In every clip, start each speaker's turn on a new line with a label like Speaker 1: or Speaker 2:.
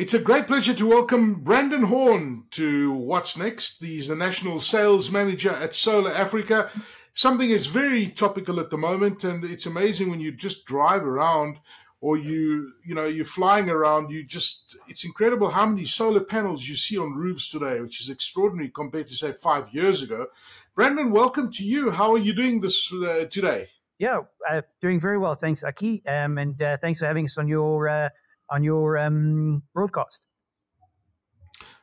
Speaker 1: It's a great pleasure to welcome Brandon Horn to What's Next. He's the National Sales Manager at Solar Africa. Something is very topical at the moment, and it's amazing when you just drive around or you you know you're flying around you just it's incredible how many solar panels you see on roofs today which is extraordinary compared to say five years ago brandon welcome to you how are you doing this uh, today
Speaker 2: yeah uh, doing very well thanks aki um, and uh, thanks for having us on your uh, on your um, broadcast.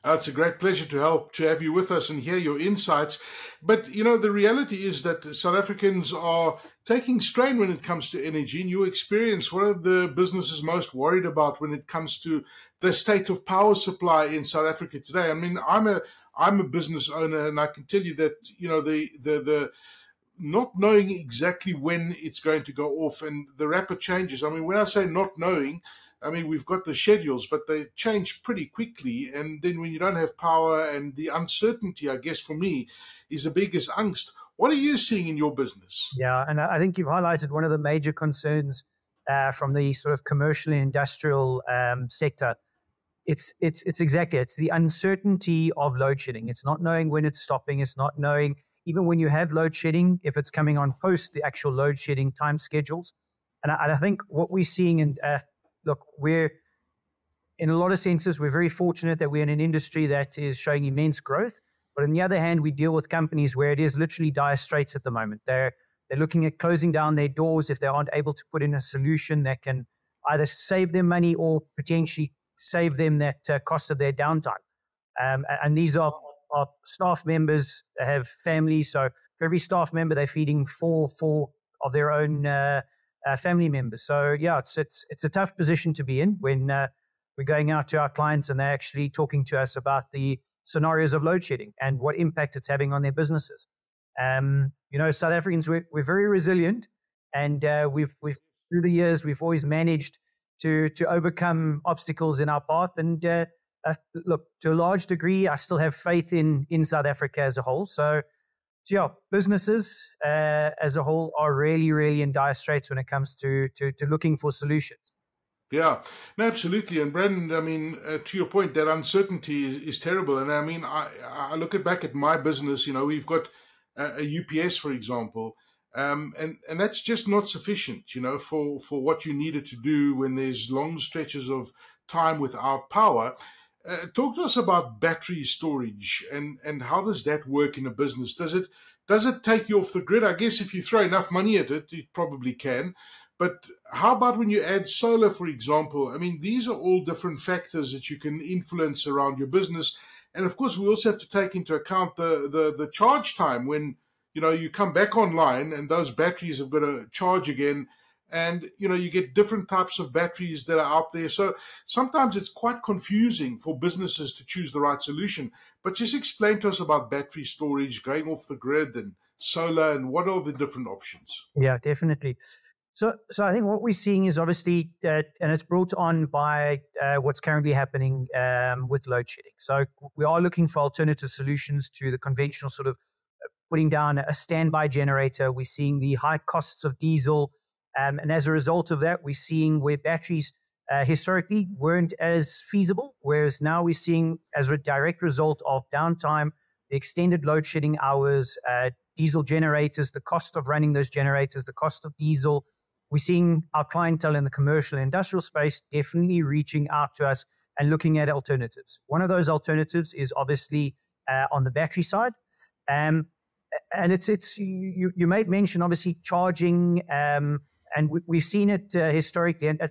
Speaker 1: Uh, it's a great pleasure to help to have you with us and hear your insights. But you know, the reality is that South Africans are taking strain when it comes to energy. In your experience, what are the businesses most worried about when it comes to the state of power supply in South Africa today? I mean, I'm a I'm a business owner, and I can tell you that you know the the the not knowing exactly when it's going to go off and the rapid changes. I mean, when I say not knowing, I mean, we've got the schedules, but they change pretty quickly. And then when you don't have power and the uncertainty, I guess for me, is the biggest angst. What are you seeing in your business?
Speaker 2: Yeah, and I think you've highlighted one of the major concerns uh, from the sort of commercial and industrial um, sector. It's it's it's exactly it's the uncertainty of load shedding. It's not knowing when it's stopping. It's not knowing even when you have load shedding if it's coming on post the actual load shedding time schedules. And I, and I think what we're seeing in uh, look, we're in a lot of senses, we're very fortunate that we're in an industry that is showing immense growth. But on the other hand, we deal with companies where it is literally dire straits at the moment. They're they're looking at closing down their doors if they aren't able to put in a solution that can either save them money or potentially save them that uh, cost of their downtime. Um, and these are, staff members that have families. So for every staff member, they're feeding four four of their own uh, family members. So yeah, it's it's it's a tough position to be in when uh, we're going out to our clients and they're actually talking to us about the scenarios of load shedding and what impact it's having on their businesses. Um, you know, South Africans we're, we're very resilient, and uh, we've we've through the years we've always managed to to overcome obstacles in our path. And uh, uh, look, to a large degree, I still have faith in in South Africa as a whole. So yeah, businesses uh, as a whole are really, really in dire straits when it comes to to, to looking for solutions.
Speaker 1: Yeah, no, absolutely. And Brandon, I mean, uh, to your point, that uncertainty is, is, terrible. And I mean, I, I look at back at my business. You know, we've got a, a UPS, for example, um, and and that's just not sufficient. You know, for for what you needed to do when there's long stretches of time without power. Uh, talk to us about battery storage and, and how does that work in a business? Does it does it take you off the grid? I guess if you throw enough money at it, it probably can. But how about when you add solar, for example? I mean, these are all different factors that you can influence around your business. And of course, we also have to take into account the, the, the charge time when you know you come back online and those batteries have got to charge again and you know you get different types of batteries that are out there. So sometimes it's quite confusing for businesses to choose the right solution. But just explain to us about battery storage going off the grid and solar and what are the different options?
Speaker 2: Yeah definitely. So so i think what we're seeing is obviously uh, and it's brought on by uh, what's currently happening um, with load shedding. So we are looking for alternative solutions to the conventional sort of uh, putting down a standby generator. We're seeing the high costs of diesel um, and as a result of that, we're seeing where batteries uh, historically weren't as feasible, whereas now we're seeing, as a direct result of downtime, the extended load shedding hours, uh, diesel generators, the cost of running those generators, the cost of diesel. We're seeing our clientele in the commercial and industrial space definitely reaching out to us and looking at alternatives. One of those alternatives is obviously uh, on the battery side. Um, and it's it's you you made mention obviously charging um, and we, have seen it uh, historically. And uh,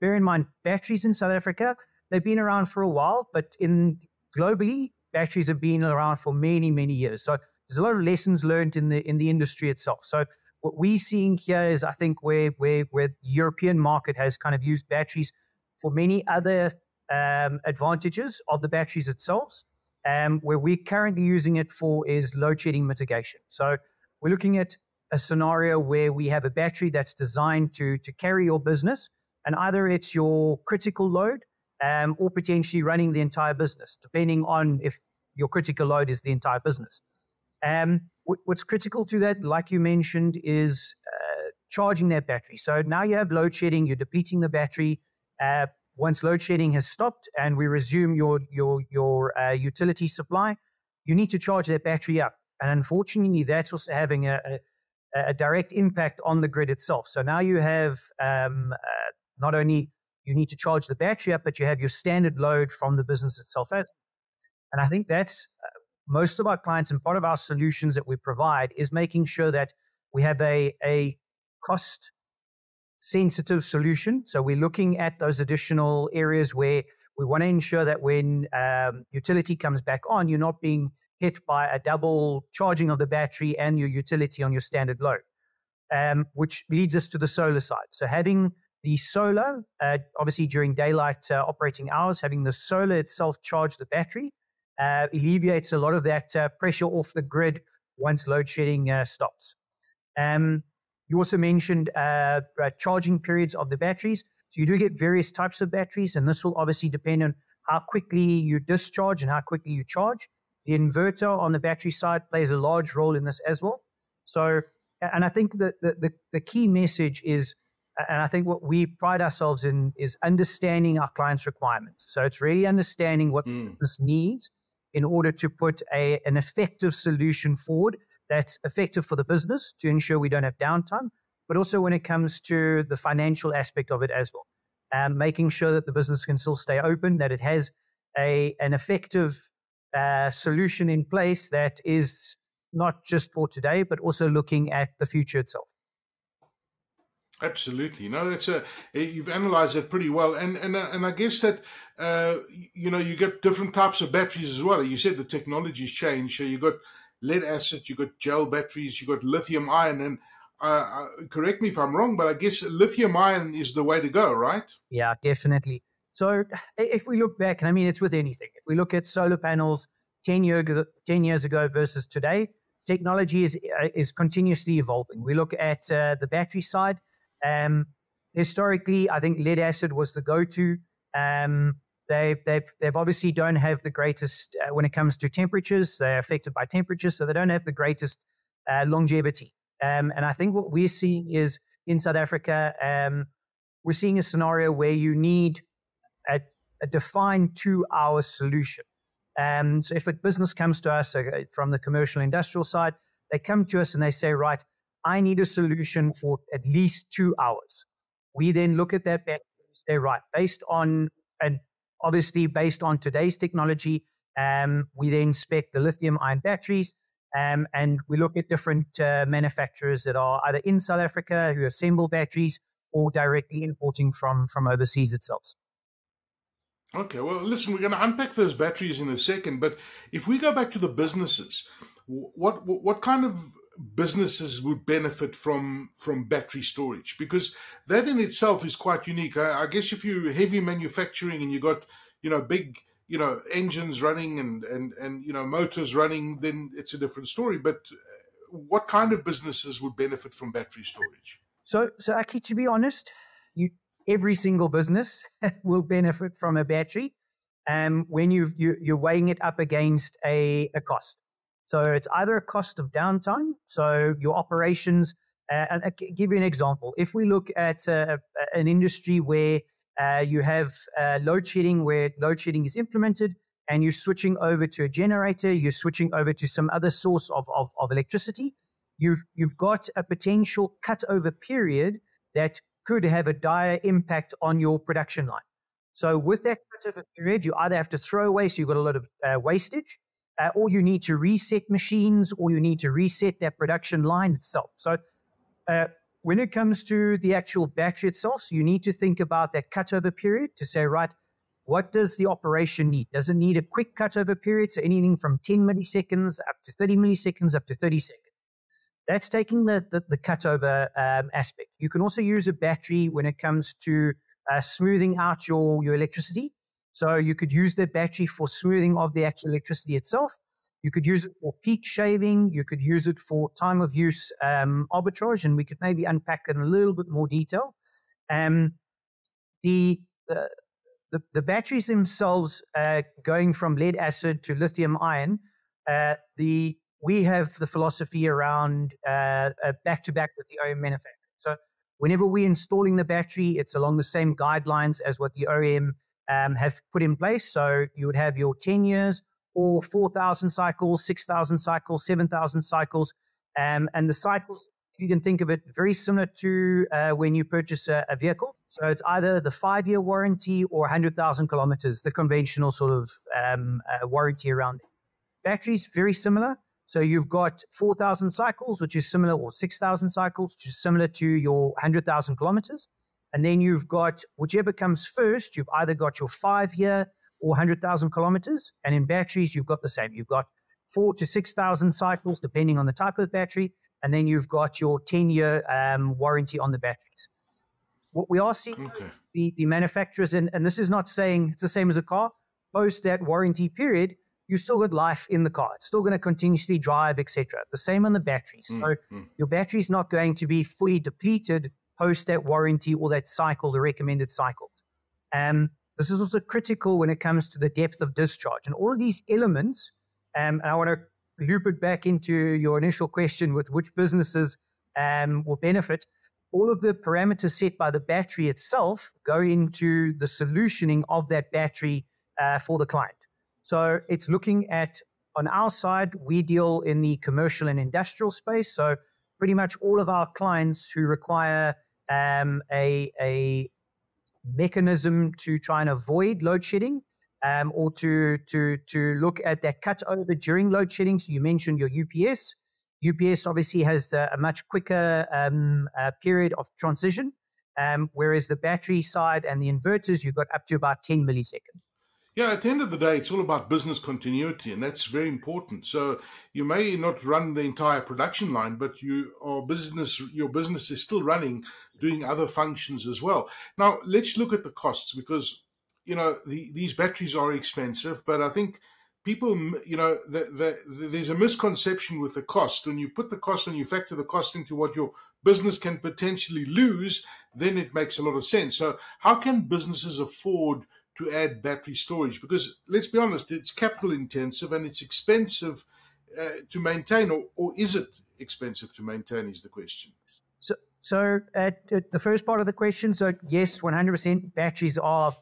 Speaker 2: bear in mind, batteries in South Africa they've been around for a while, but in globally, batteries have been around for many many years. So there's a lot of lessons learned in the in the industry itself. So what we're seeing here is, I think, where where where the European market has kind of used batteries for many other um, advantages of the batteries itself. Um, where we're currently using it for is load shedding mitigation. So we're looking at a scenario where we have a battery that's designed to, to carry your business, and either it's your critical load um, or potentially running the entire business, depending on if your critical load is the entire business. Um, what's critical to that, like you mentioned, is uh, charging that battery. So now you have load shedding, you're depleting the battery. Uh, once load shedding has stopped and we resume your your your uh, utility supply, you need to charge that battery up. And unfortunately, that's also having a, a, a direct impact on the grid itself. So now you have um, uh, not only you need to charge the battery up, but you have your standard load from the business itself. And I think that's uh, most of our clients and part of our solutions that we provide is making sure that we have a, a cost sensitive solution. So we're looking at those additional areas where we want to ensure that when um, utility comes back on, you're not being hit by a double charging of the battery and your utility on your standard load, um, which leads us to the solar side. So having the solar, uh, obviously during daylight uh, operating hours, having the solar itself charge the battery uh, alleviates a lot of that uh, pressure off the grid once load shedding uh, stops. Um, you also mentioned uh, charging periods of the batteries. So you do get various types of batteries, and this will obviously depend on how quickly you discharge and how quickly you charge. The inverter on the battery side plays a large role in this as well. So, and I think that the, the, the key message is, and I think what we pride ourselves in is understanding our clients' requirements. So it's really understanding what mm. this needs in order to put a, an effective solution forward that's effective for the business to ensure we don't have downtime, but also when it comes to the financial aspect of it as well. Um, making sure that the business can still stay open, that it has a an effective uh, solution in place that is not just for today, but also looking at the future itself.
Speaker 1: Absolutely, no, that's a you've analysed it pretty well, and and uh, and I guess that uh, you know you get different types of batteries as well. You said the technology's changed, so you got lead acid, you got gel batteries, you got lithium ion, and uh, uh, correct me if I'm wrong, but I guess lithium ion is the way to go, right?
Speaker 2: Yeah, definitely. So if we look back, and I mean it's with anything, if we look at solar panels 10, year, 10 years ago versus today, technology is uh, is continuously evolving. We look at uh, the battery side. Um, historically, I think lead acid was the go-to. Um, They've, they've, they've obviously don't have the greatest uh, when it comes to temperatures. They're affected by temperatures, so they don't have the greatest uh, longevity. Um, and I think what we're seeing is in South Africa, um, we're seeing a scenario where you need a, a defined two-hour solution. Um, so if a business comes to us uh, from the commercial industrial side, they come to us and they say, right, I need a solution for at least two hours. We then look at that and say, right, based on and Obviously, based on today's technology, um, we then spec the lithium ion batteries um, and we look at different uh, manufacturers that are either in South Africa who assemble batteries or directly importing from, from overseas itself.
Speaker 1: Okay, well, listen, we're going to unpack those batteries in a second, but if we go back to the businesses, what what kind of businesses would benefit from from battery storage because that in itself is quite unique. I, I guess if you're heavy manufacturing and you got you know big you know engines running and and and you know motors running, then it's a different story. But uh, what kind of businesses would benefit from battery storage?
Speaker 2: So, so Aki, to be honest, you every single business will benefit from a battery, um, when you you you're weighing it up against a, a cost. So it's either a cost of downtime, so your operations. Uh, and I'll give you an example. If we look at uh, an industry where uh, you have uh, load shedding, where load shedding is implemented, and you're switching over to a generator, you're switching over to some other source of, of, of electricity, you've, you've got a potential cutover period that could have a dire impact on your production line. So with that cutover period, you either have to throw away, so you've got a lot of uh, wastage, uh, or you need to reset machines, or you need to reset that production line itself. So, uh, when it comes to the actual battery itself, so you need to think about that cutover period to say, right, what does the operation need? Does it need a quick cutover period? So anything from 10 milliseconds up to 30 milliseconds up to 30 seconds. That's taking the, the, the cutover um, aspect. You can also use a battery when it comes to uh, smoothing out your, your electricity. So you could use the battery for smoothing of the actual electricity itself. You could use it for peak shaving. You could use it for time of use um, arbitrage, and we could maybe unpack it in a little bit more detail. Um, the, uh, the, the batteries themselves, uh, going from lead acid to lithium ion, uh, the we have the philosophy around back to back with the OEM manufacturer. So whenever we're installing the battery, it's along the same guidelines as what the OEM um, have put in place. So you would have your 10 years or 4,000 cycles, 6,000 cycles, 7,000 cycles. Um, and the cycles, you can think of it very similar to uh, when you purchase a, a, vehicle. So it's either the five year warranty or 100,000 kilometers, the conventional sort of um, uh, warranty around it. Batteries, very similar. So you've got 4,000 cycles, which is similar, or 6,000 cycles, which is similar to your 100,000 kilometers. And then you've got whichever comes first, you've either got your five year or 100,000 kilometers. And in batteries, you've got the same. You've got four to 6,000 cycles, depending on the type of battery. And then you've got your 10 year um, warranty on the batteries. What we are seeing, okay. the, the manufacturers, and, and this is not saying it's the same as a car, post that warranty period, you still got life in the car. It's still going to continuously drive, etc. The same on the battery. Mm, so mm. your battery's not going to be fully depleted post that warranty or that cycle, the recommended cycle. Um, this is also critical when it comes to the depth of discharge. And all of these elements, um, and I want to loop it back into your initial question with which businesses um, will benefit. All of the parameters set by the battery itself go into the solutioning of that battery uh, for the client. So it's looking at, on our side, we deal in the commercial and industrial space. So pretty much all of our clients who require um, a, a mechanism to try and avoid load shedding um, or to, to, to look at that cut over during load shedding. So you mentioned your UPS. UPS obviously has a, a much quicker um, uh, period of transition, um, whereas the battery side and the inverters, you've got up to about 10 milliseconds.
Speaker 1: Yeah, at the end of the day, it's all about business continuity, and that's very important. So you may not run the entire production line, but you are business. Your business is still running, doing other functions as well. Now let's look at the costs because you know the, these batteries are expensive, but I think people, you know, the, the, there's a misconception with the cost. When you put the cost and you factor the cost into what your business can potentially lose, then it makes a lot of sense. So how can businesses afford to add battery storage because let's be honest, it's capital intensive and it's expensive uh, to maintain, or, or is it expensive to maintain? Is the question.
Speaker 2: So, so at, at the first part of the question, so yes, 100% batteries are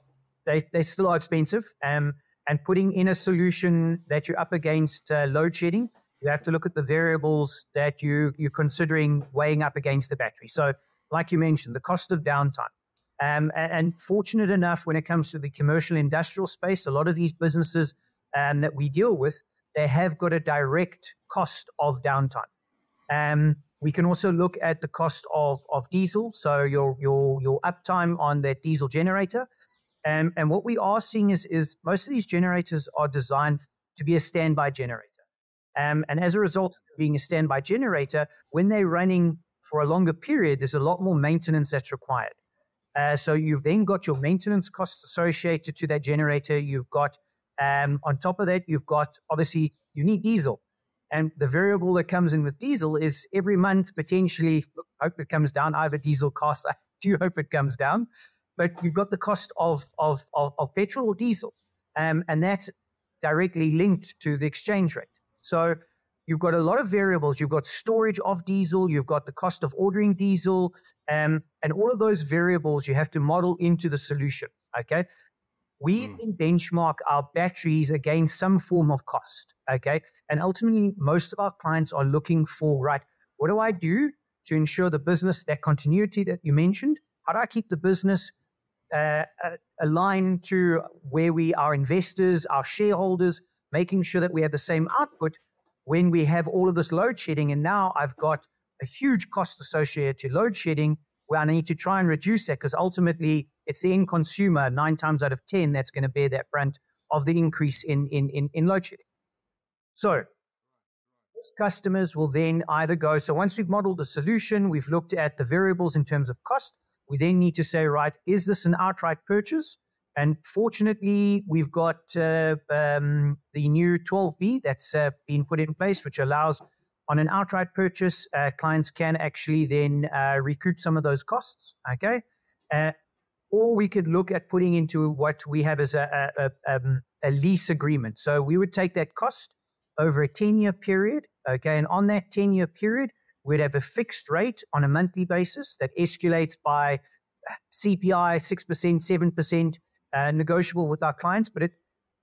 Speaker 2: they, they still are expensive. Um, and putting in a solution that you're up against uh, load shedding, you have to look at the variables that you you're considering weighing up against the battery. So, like you mentioned, the cost of downtime um, and, and, fortunate enough, when it comes to the commercial industrial space, a lot of these businesses um, that we deal with, they have got a direct cost of downtime. Um, we can also look at the cost of, of diesel, so your your your uptime on that diesel generator. Um, and what we are seeing is, is most of these generators are designed to be a standby generator. Um, and as a result of being a standby generator, when they're running for a longer period, there's a lot more maintenance that's required. Uh, so you've then got your maintenance costs associated to that generator. You've got um, on top of that, you've got obviously you need diesel, and the variable that comes in with diesel is every month potentially. Hope it comes down. I have a diesel cost. I do hope it comes down, but you've got the cost of of of, of petrol or diesel, um, and that's directly linked to the exchange rate. So you've got a lot of variables. You've got storage of diesel, you've got the cost of ordering diesel, um, and all of those variables you have to model into the solution. Okay. We mm. benchmark our batteries against some form of cost. Okay. And ultimately, most of our clients are looking for, right, what do I do to ensure the business, that continuity that you mentioned? How do I keep the business uh, uh aligned to where we are investors, our shareholders, making sure that we have the same output, when we have all of this load shedding, and now I've got a huge cost associated to load shedding where I need to try and reduce that because ultimately it's the end consumer nine times out of 10 that's going to bear that brunt of the increase in, in, in, in load shedding. So customers will then either go, so once we've modeled the solution, we've looked at the variables in terms of cost, we then need to say, right, is this an outright purchase? And fortunately, we've got uh, um, the new 12B that's uh, been put in place, which allows on an outright purchase, uh, clients can actually then uh, recoup some of those costs. Okay. Uh, or we could look at putting into what we have as a, a, a, um, a lease agreement. So we would take that cost over a 10 year period. Okay. And on that 10 year period, we'd have a fixed rate on a monthly basis that escalates by CPI, 6%, 7%, uh, negotiable with our clients, but it,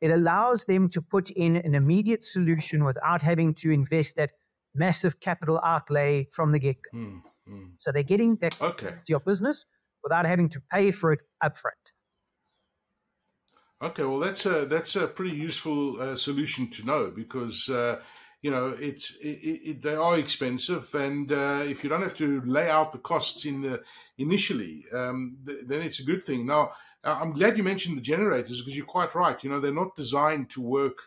Speaker 2: it allows them to put in an immediate solution without having to invest that massive capital outlay from the get go. Mm, mm. So they're getting that okay. to your business without having to pay for it upfront.
Speaker 1: Okay, well that's a that's a pretty useful uh, solution to know because uh, you know it's it, it, they are expensive, and uh, if you don't have to lay out the costs in the initially, um, th- then it's a good thing. Now, I'm glad you mentioned the generators because you're quite right. You know, they're not designed to work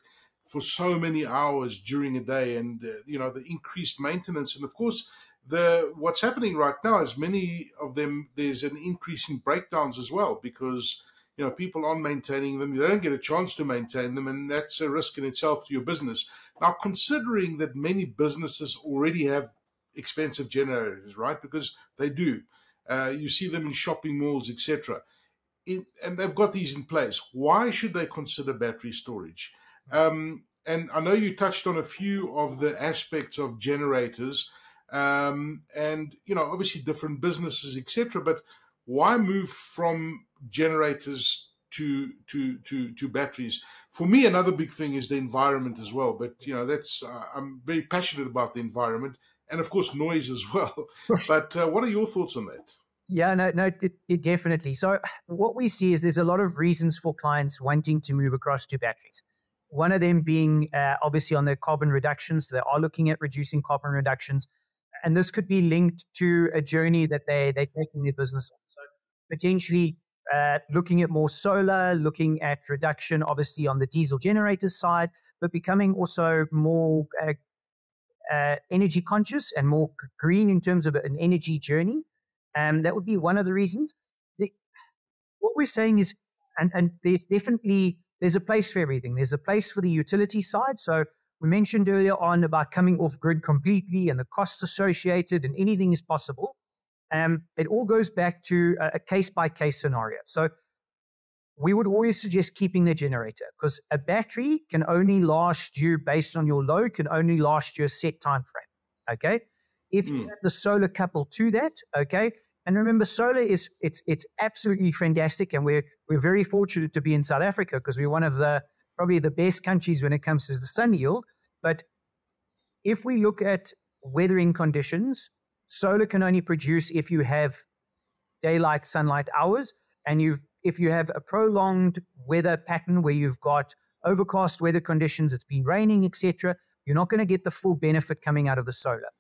Speaker 1: for so many hours during a day, and uh, you know the increased maintenance, and of course the what's happening right now is many of them there's an increase in breakdowns as well because you know people aren't maintaining them. They don't get a chance to maintain them and that's a risk in itself to your business. Now considering that many businesses already have expensive generators right because they do uh, you see them in shopping malls etc and they've got these in place. Why should they consider battery storage? Um, and i know you touched on a few of the aspects of generators um, and you know obviously different businesses etc but why move from generators to to to to batteries? For me another big thing is the environment as well but you know that's uh, i'm very passionate about the environment and of course noise as well. But uh, what are your thoughts on that
Speaker 2: yeah no no it, it definitely so what we see is there's a lot of reasons for clients wanting to move across to batteries one of them being uh, obviously on their carbon reductions so they are looking at reducing carbon reductions and this could be linked to a journey that they they're taking their business on. So potentially uh, looking at more solar, looking at reduction, obviously on the diesel generator side, but becoming also more uh, uh, energy conscious and more green in terms of an energy journey. Um, that would be one of the reasons. The, what we're saying is, and, and there's definitely there's a place for everything. There's a place for the utility side. So we mentioned earlier on about coming off grid completely and the costs associated, and anything is possible. Um, it all goes back to a case by case scenario. So we would always suggest keeping the generator because a battery can only last you based on your load, can only last you a set time frame. Okay. If you mm. have the solar coupled to that, okay. And remember, solar is it's it's absolutely fantastic, and we're we're very fortunate to be in South Africa because we're one of the probably the best countries when it comes to the sun yield. But if we look at weathering conditions, solar can only produce if you have daylight sunlight hours and you've if you have a prolonged weather pattern where you've got overcast weather conditions, it's been raining, etc., you're not going to get the full benefit coming out of the solar.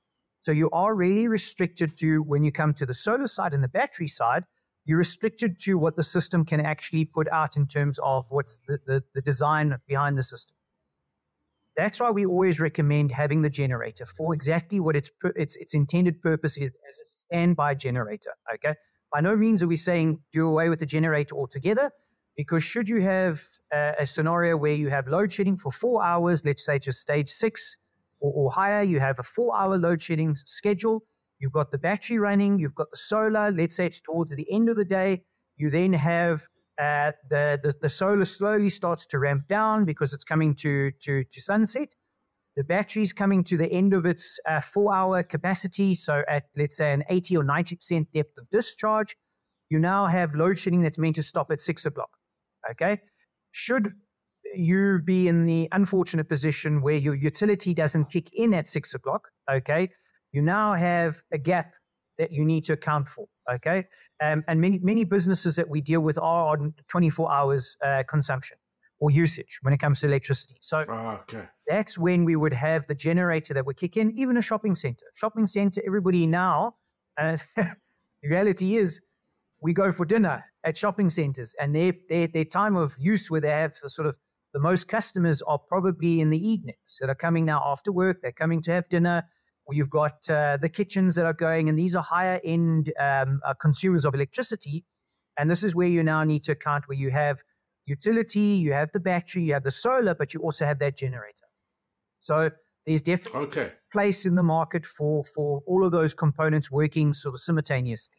Speaker 2: So you are really restricted to when you come to the solar side and the battery side, you're restricted to what the system can actually put out in terms of what's the, the, the design behind the system. That's why we always recommend having the generator for exactly what its its its intended purpose is as a standby generator. Okay. By no means are we saying do away with the generator altogether, because should you have a, a scenario where you have load shedding for four hours, let's say just stage six or, or higher, you have a four hour load shedding schedule. You've got the battery running, you've got the solar. Let's say it's towards the end of the day. You then have uh, the, the, the solar slowly starts to ramp down because it's coming to, to, to sunset. The battery's coming to the end of its uh, four hour capacity. So, at let's say an 80 or 90% depth of discharge, you now have load shedding that's meant to stop at six o'clock. Okay. Should you be in the unfortunate position where your utility doesn't kick in at six o'clock, okay, you now have a gap that you need to account for. Okay, um, and many many businesses that we deal with are on 24 hours uh, consumption or usage when it comes to electricity. So
Speaker 1: ah, okay.
Speaker 2: that's when we would have the generator that would kick in. Even a shopping center, shopping center, everybody now. And the reality is, we go for dinner at shopping centers, and their, their their time of use where they have the sort of the most customers are probably in the evenings. So they're coming now after work. They're coming to have dinner You've got uh, the kitchens that are going, and these are higher end um, uh, consumers of electricity. And this is where you now need to account where you have utility, you have the battery, you have the solar, but you also have that generator. So there's definitely okay. place in the market for for all of those components working sort of simultaneously.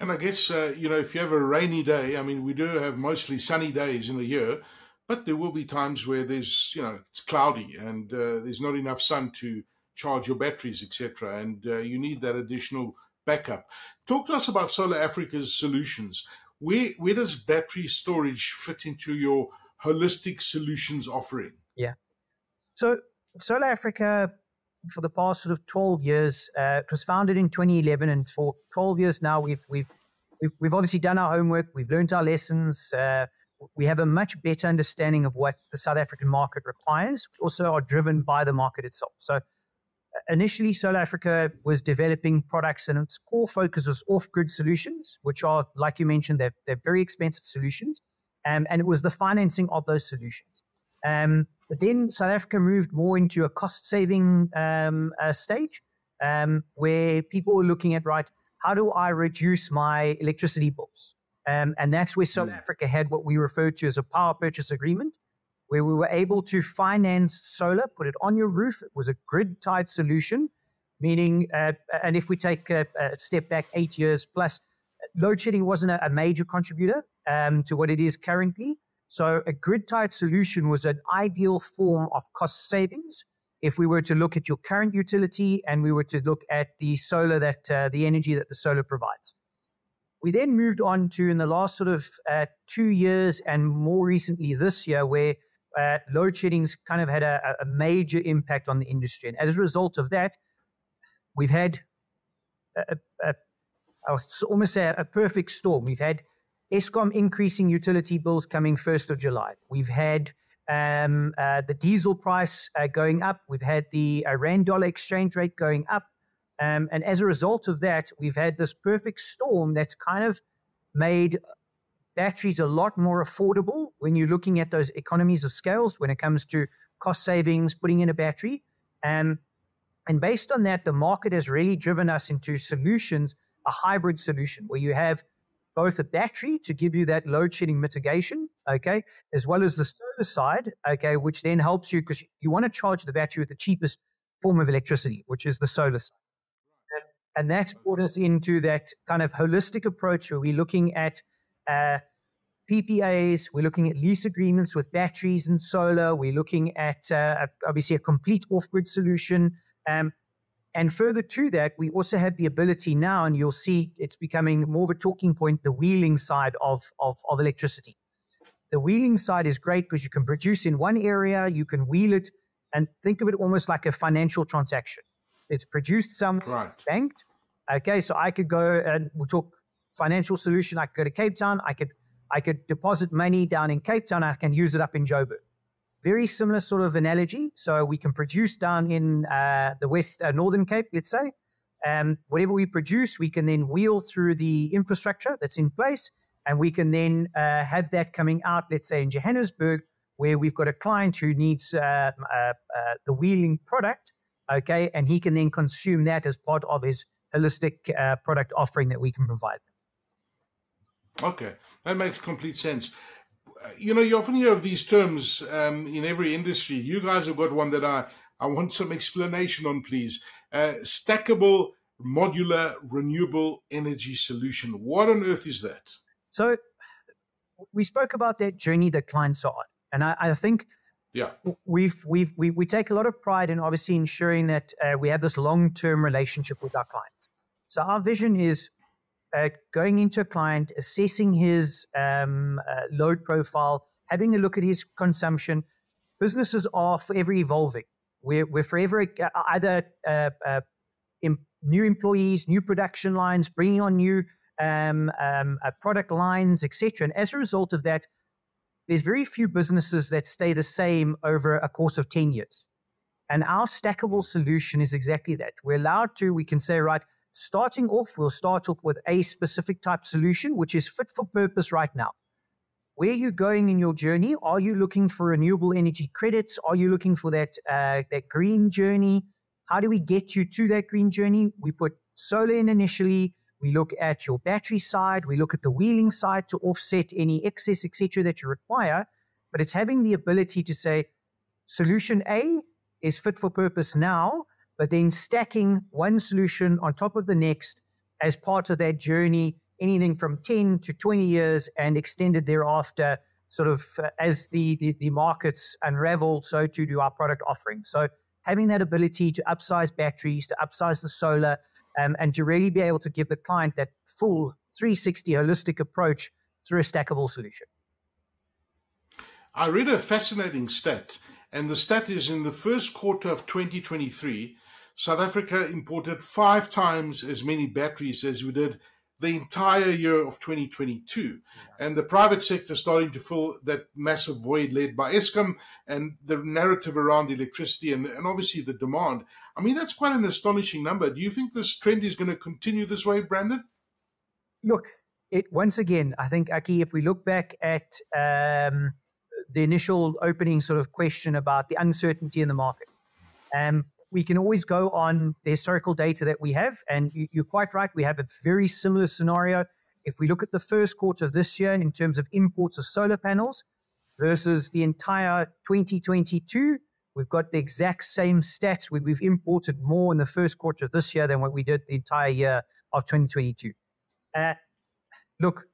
Speaker 1: And I guess uh, you know if you have a rainy day, I mean we do have mostly sunny days in the year. But there will be times where there's, you know, it's cloudy and uh, there's not enough sun to charge your batteries, etc. And uh, you need that additional backup. Talk to us about Solar Africa's solutions. Where where does battery storage fit into your holistic solutions offering?
Speaker 2: Yeah. So Solar Africa, for the past sort of 12 years, uh, it was founded in 2011, and for 12 years now, we've we've we've, we've obviously done our homework, we've learned our lessons. Uh, we have a much better understanding of what the South African market requires, also are driven by the market itself. So initially, Solar Africa was developing products, and its core focus was off-grid solutions, which are, like you mentioned, they're, they're very expensive solutions, um, and it was the financing of those solutions. Um, but then South Africa moved more into a cost-saving um, uh, stage, um, where people were looking at right, how do I reduce my electricity bills? Um, and that's where South mm. Africa had what we referred to as a power purchase agreement, where we were able to finance solar, put it on your roof. It was a grid tied solution, meaning, uh, and if we take a, a, step back eight years plus, load shedding wasn't a, a major contributor um, to what it is currently. So a grid tied solution was an ideal form of cost savings. If we were to look at your current utility and we were to look at the solar that uh, the energy that the solar provides. We then moved on to in the last sort of uh, two years and more recently this year, where uh, load shedding's kind of had a, a, major impact on the industry. And as a result of that, we've had a, a, I would almost say a perfect storm. We've had Eskom increasing utility bills coming 1st of July. We've had um, uh, the diesel price uh, going up. We've had the uh, rand dollar exchange rate going up. Um, and as a result of that, we've had this perfect storm that's kind of made batteries a lot more affordable when you're looking at those economies of scales when it comes to cost savings, putting in a battery. Um, and based on that, the market has really driven us into solutions, a hybrid solution where you have both a battery to give you that load shedding mitigation, okay, as well as the solar side, okay, which then helps you because you want to charge the battery with the cheapest form of electricity, which is the solar side. And that's brought us into that kind of holistic approach where we're looking at uh, PPAs, we're looking at lease agreements with batteries and solar, we're looking at uh, obviously a complete off grid solution. Um, and further to that, we also have the ability now, and you'll see it's becoming more of a talking point the wheeling side of, of, of electricity. The wheeling side is great because you can produce in one area, you can wheel it, and think of it almost like a financial transaction. It's produced some right. banked, Okay, so I could go and we'll talk financial solution. I could go to Cape Town. I could I could deposit money down in Cape Town. I can use it up in Joburg. Very similar sort of analogy. So we can produce down in uh, the West uh, Northern Cape, let's say. Um, whatever we produce, we can then wheel through the infrastructure that's in place, and we can then uh, have that coming out, let's say in Johannesburg, where we've got a client who needs uh, uh, uh, the wheeling product, okay, and he can then consume that as part of his holistic uh, product offering that we can provide.
Speaker 1: Okay, that makes complete sense. You know, you often hear of these terms um, in every industry. You guys have got one that I, I want some explanation on, please. Uh, stackable modular renewable energy solution. What on earth is that?
Speaker 2: So, we spoke about that journey that clients are on. And I, I think
Speaker 1: yeah
Speaker 2: we've we've we, we take a lot of pride in obviously ensuring that uh, we have this long-term relationship with our clients so our vision is uh, going into a client assessing his um, uh, load profile having a look at his consumption businesses are forever evolving we're, we're forever uh, either uh, uh, new employees new production lines bringing on new um, um, product lines etc and as a result of that there's very few businesses that stay the same over a course of 10 years. And our stackable solution is exactly that. We're allowed to, we can say, right, starting off, we'll start off with a specific type solution, which is fit for purpose right now. Where are you going in your journey? Are you looking for renewable energy credits? Are you looking for that, uh, that green journey? How do we get you to that green journey? We put solar in initially. We look at your battery side. We look at the wheeling side to offset any excess, etc., that you require. But it's having the ability to say, solution A is fit for purpose now, but then stacking one solution on top of the next as part of that journey, anything from 10 to 20 years and extended thereafter, sort of uh, as the, the, the markets unravel, so too do our product offering. So having that ability to upsize batteries, to upsize the solar, um, and to really be able to give the client that full 360 holistic approach through a stackable solution.
Speaker 1: I read a fascinating stat, and the stat is in the first quarter of 2023, South Africa imported five times as many batteries as we did the entire year of 2022. And the private sector starting to fill that massive void led by Eskom and the narrative around electricity and, and obviously the demand. I mean, that's quite an astonishing number. Do you think this trend is going to continue this way, Brandon?
Speaker 2: Look, it once again, I think, Aki, if we look back at um, the initial opening sort of question about the uncertainty in the market, um, we can always go on the historical data that we have. And you, are quite right. We have a very similar scenario. If we look at the first quarter of this year in terms of imports of solar panels versus the entire 2022, we've got the exact same stats. We, we've imported more in the first quarter of this year than what we did the entire year of 2022. Uh, look,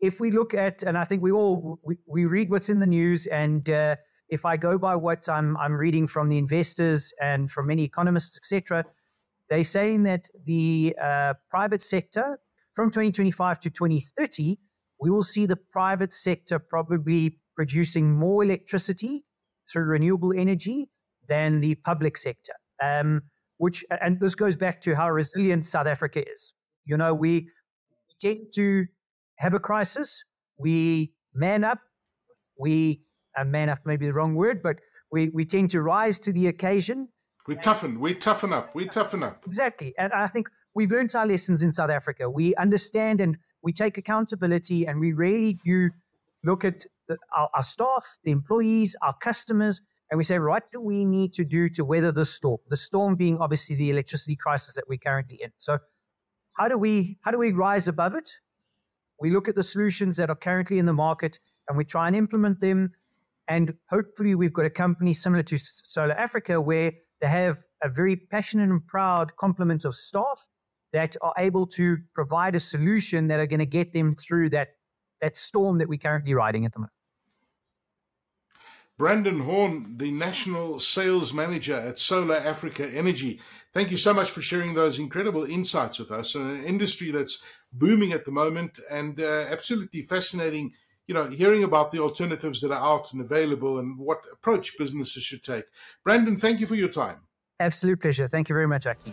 Speaker 2: if we look at, and I think we all we, we read what's in the news, and uh, if I go by what I'm, I'm reading from the investors and from many economists, etc., they're saying that the uh, private sector from 2025 to 2030, we will see the private sector probably producing more electricity through renewable energy than the public sector. Um, which, and this goes back to how resilient South Africa is. You know, we tend to have a crisis, we man up, we and man up maybe the wrong word, but we, we tend to rise to the occasion.
Speaker 1: We toughen, we toughen up, we toughen up.
Speaker 2: Exactly. And I think we've learned our lessons in South Africa. We understand and we take accountability and we really do look at the, our, our staff, the employees, our customers, and we say, what do we need to do to weather the storm? The storm being obviously the electricity crisis that we're currently in. So how do we how do we rise above it? We look at the solutions that are currently in the market and we try and implement them and hopefully, we've got a company similar to Solar Africa where they have a very passionate and proud complement of staff that are able to provide a solution that are going to get them through that, that storm that we're currently riding at the moment.
Speaker 1: Brandon Horn, the National Sales Manager at Solar Africa Energy. Thank you so much for sharing those incredible insights with us. An industry that's booming at the moment and uh, absolutely fascinating you know, hearing about the alternatives that are out and available and what approach businesses should take. Brandon, thank you for your time.
Speaker 2: Absolute pleasure. Thank you very much, Aki.